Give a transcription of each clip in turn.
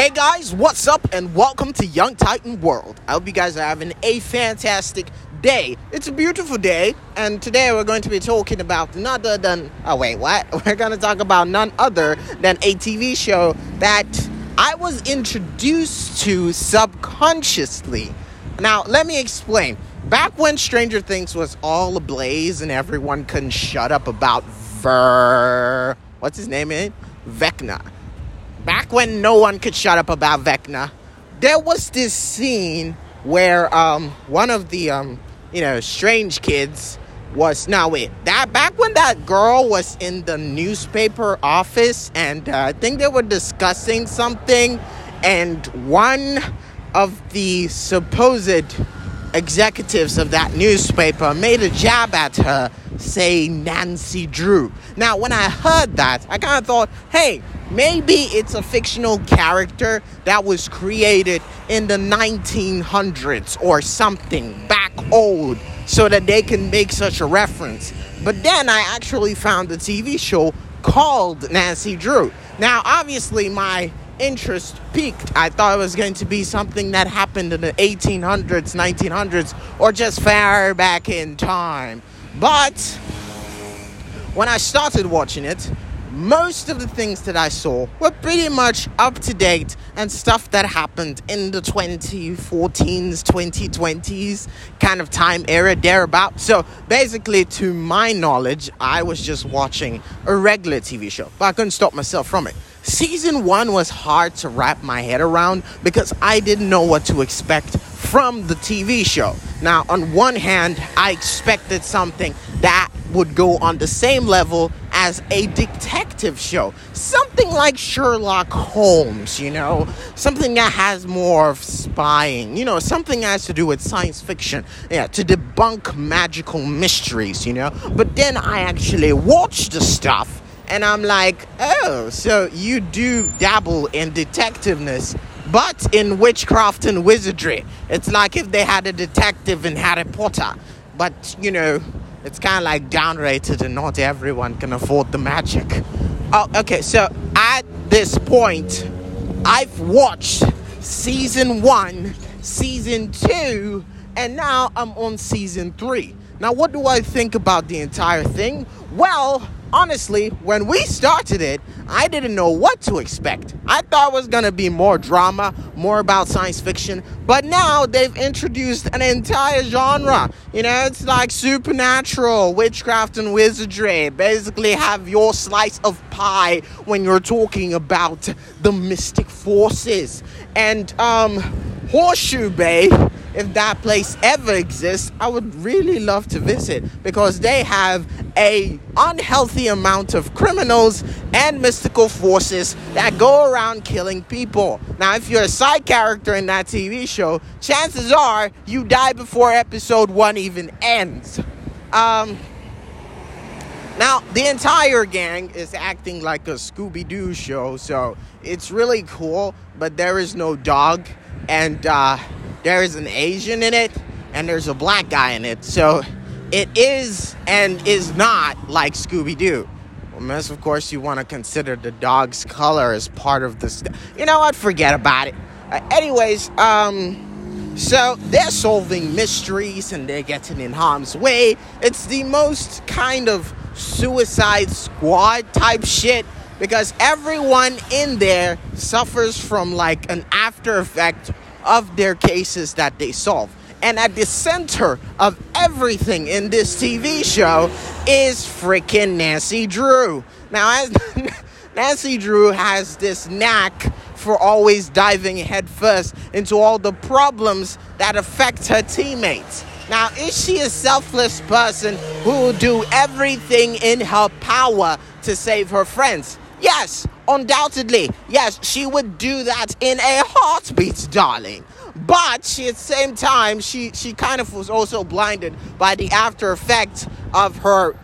Hey guys, what's up, and welcome to Young Titan World. I hope you guys are having a fantastic day. It's a beautiful day, and today we're going to be talking about none other than oh wait, what? We're going to talk about none other than a TV show that I was introduced to subconsciously. Now, let me explain. Back when Stranger Things was all ablaze and everyone couldn't shut up about Ver, what's his name? In Vecna back when no one could shut up about Vecna, there was this scene where um, one of the um, you know strange kids was now wait that back when that girl was in the newspaper office and uh, I think they were discussing something and one of the supposed executives of that newspaper made a jab at her say Nancy Drew. Now when I heard that I kind of thought hey Maybe it's a fictional character that was created in the 1900s or something back old so that they can make such a reference. But then I actually found a TV show called Nancy Drew. Now, obviously, my interest peaked. I thought it was going to be something that happened in the 1800s, 1900s, or just far back in time. But when I started watching it, most of the things that I saw were pretty much up to date and stuff that happened in the 2014s, 2020s kind of time era thereabout. So basically, to my knowledge, I was just watching a regular TV show, but I couldn't stop myself from it. Season one was hard to wrap my head around because I didn't know what to expect from the TV show. Now, on one hand, I expected something that would go on the same level as a detective show. Something like Sherlock Holmes, you know? Something that has more of spying, you know, something that has to do with science fiction, yeah, to debunk magical mysteries, you know? But then I actually watch the stuff and I'm like, oh, so you do dabble in detectiveness but in witchcraft and wizardry. It's like if they had a detective in Harry Potter, but you know, it's kind of like downrated and not everyone can afford the magic. Oh, okay, so at this point, I've watched season one, season two, and now I'm on season three. Now, what do I think about the entire thing? Well, honestly, when we started it, I didn't know what to expect. I thought it was gonna be more drama, more about science fiction, but now they've introduced an entire genre. You know, it's like supernatural, witchcraft, and wizardry. Basically, have your slice of pie when you're talking about the mystic forces. And, um, Horseshoe Bay if that place ever exists, I would really love to visit because they have a unhealthy amount of criminals and mystical forces that go around killing people. Now, if you're a side character in that TV show, chances are you die before episode 1 even ends. Um now, the entire gang is acting like a Scooby Doo show, so it's really cool, but there is no dog, and uh, there is an Asian in it and there's a black guy in it. So it is and is not like Scooby Doo. Unless, of course, you want to consider the dog's color as part of the. St- you know what? Forget about it. Uh, anyways, um, so they're solving mysteries and they're getting in harm's way. It's the most kind of Suicide Squad type shit because everyone in there suffers from like an after effect of their cases that they solve. And at the center of everything in this TV show is freaking Nancy Drew. Now, Nancy Drew has this knack for always diving headfirst into all the problems that affect her teammates. Now, is she a selfless person who will do everything in her power to save her friends? Yes, undoubtedly. Yes, she would do that in a heartbeat, darling. But she, at the same time, she, she kind of was also blinded by the after effect of her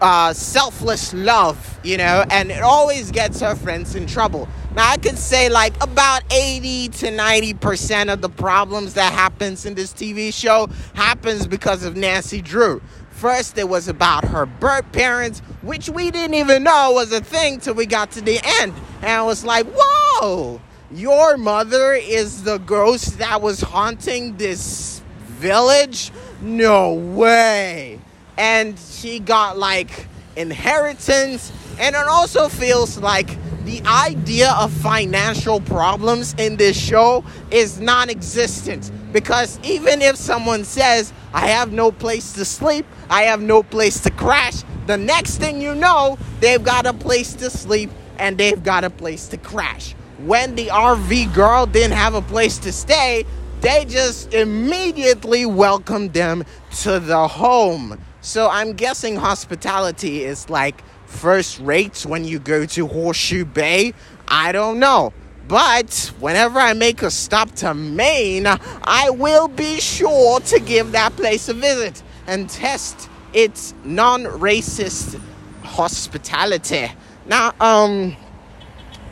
uh, selfless love, you know, and it always gets her friends in trouble. Now, I could say like about 80 to 90% of the problems that happens in this TV show happens because of Nancy Drew. First, it was about her birth parents, which we didn't even know was a thing till we got to the end. And I was like, whoa, your mother is the ghost that was haunting this village? No way. And she got like inheritance, and it also feels like the idea of financial problems in this show is non existent. Because even if someone says, I have no place to sleep, I have no place to crash, the next thing you know, they've got a place to sleep and they've got a place to crash. When the RV girl didn't have a place to stay, they just immediately welcomed them to the home. So I'm guessing hospitality is like first rates when you go to Horseshoe Bay? I don't know. But whenever I make a stop to Maine, I will be sure to give that place a visit and test its non-racist hospitality. Now, um,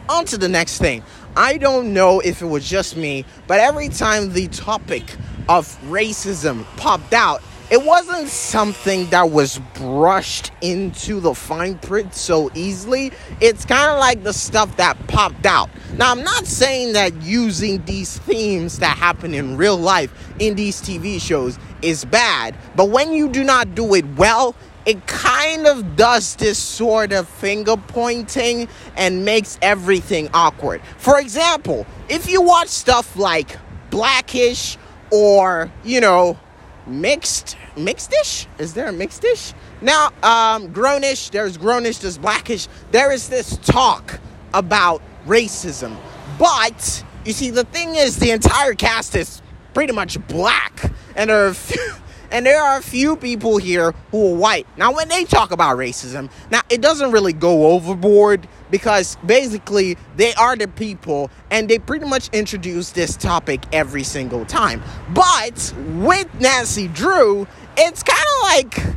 on to the next thing. I don't know if it was just me, but every time the topic of racism popped out, it wasn't something that was brushed into the fine print so easily. It's kind of like the stuff that popped out. Now, I'm not saying that using these themes that happen in real life in these TV shows is bad, but when you do not do it well, it kind of does this sort of finger pointing and makes everything awkward. For example, if you watch stuff like Blackish or, you know, mixed mixed dish is there a mixed dish now um grownish there's grownish there's blackish. There is this talk about racism. But you see the thing is the entire cast is pretty much black and there are few, and there are a few people here who are white now when they talk about racism now it doesn't really go overboard because basically they are the people and they pretty much introduce this topic every single time. But with Nancy Drew, it's kind of like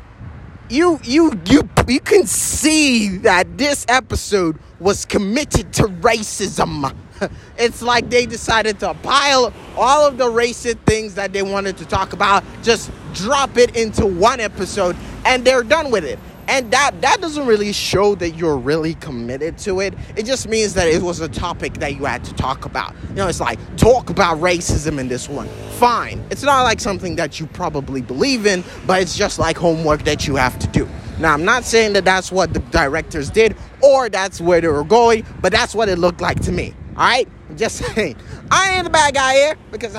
you you you you can see that this episode was committed to racism. It's like they decided to pile all of the racist things that they wanted to talk about, just drop it into one episode, and they're done with it. And that that doesn't really show that you're really committed to it. It just means that it was a topic that you had to talk about. You know it's like talk about racism in this one. Fine. It's not like something that you probably believe in but it's just like homework that you have to do. Now i'm not saying that that's what the directors did or that's where they were going but that's what it looked like to me all right? I'm just saying. I ain't the bad guy here because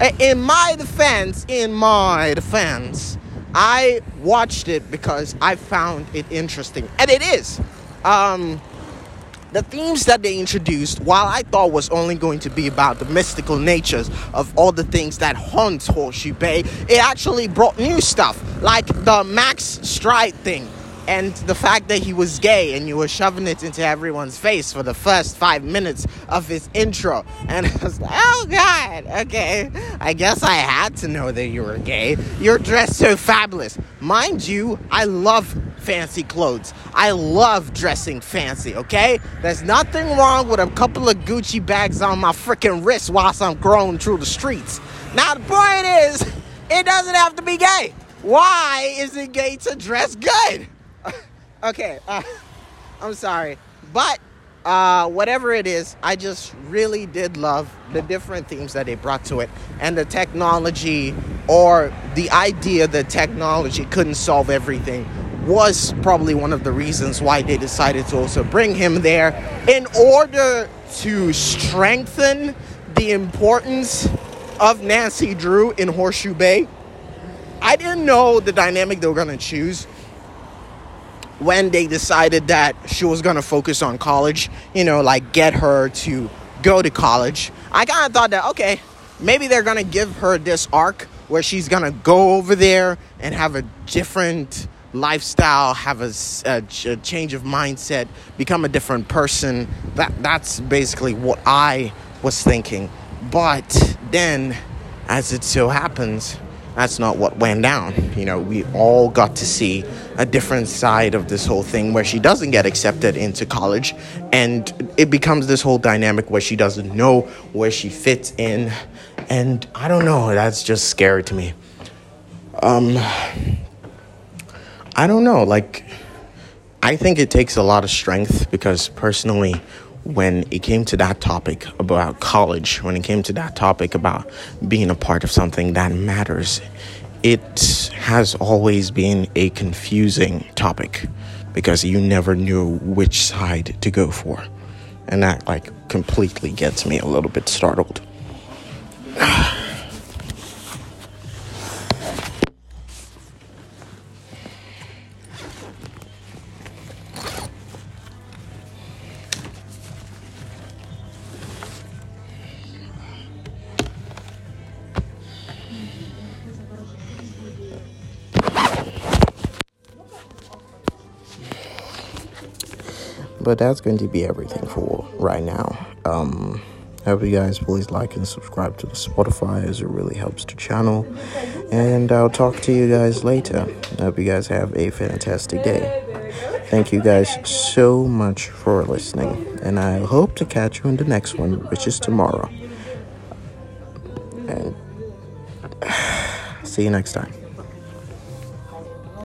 in my defense in my defense I watched it because I found it interesting, and it is. Um, the themes that they introduced, while I thought was only going to be about the mystical natures of all the things that haunt Horseshoe Bay, it actually brought new stuff, like the Max Stride thing and the fact that he was gay and you were shoving it into everyone's face for the first five minutes of his intro. And I was like, oh God, okay. I guess I had to know that you were gay. You're dressed so fabulous. Mind you, I love fancy clothes. I love dressing fancy, okay? There's nothing wrong with a couple of Gucci bags on my freaking wrist whilst I'm growing through the streets. Now, the point is, it doesn't have to be gay. Why is it gay to dress good? Okay, uh, I'm sorry, but uh, whatever it is, I just really did love the different themes that they brought to it, and the technology or the idea that technology couldn't solve everything was probably one of the reasons why they decided to also bring him there in order to strengthen the importance of Nancy Drew in Horseshoe Bay. I didn't know the dynamic they were going to choose when they decided that she was going to focus on college, you know, like get her to go to college, I kind of thought that, okay, maybe they're going to give her this arc where she's going to go over there and have a different lifestyle, have a, a, a, change of mindset, become a different person. That that's basically what I was thinking. But then as it so happens, that's not what went down. You know, we all got to see a different side of this whole thing where she doesn't get accepted into college and it becomes this whole dynamic where she doesn't know where she fits in. And I don't know, that's just scary to me. Um, I don't know, like, I think it takes a lot of strength because personally, when it came to that topic about college, when it came to that topic about being a part of something that matters, it has always been a confusing topic because you never knew which side to go for. And that like completely gets me a little bit startled. but that's going to be everything for right now. Um, hope you guys please like and subscribe to the Spotify as it really helps the channel. And I'll talk to you guys later. I hope you guys have a fantastic day. Thank you guys so much for listening. And I hope to catch you in the next one, which is tomorrow. And see you next time.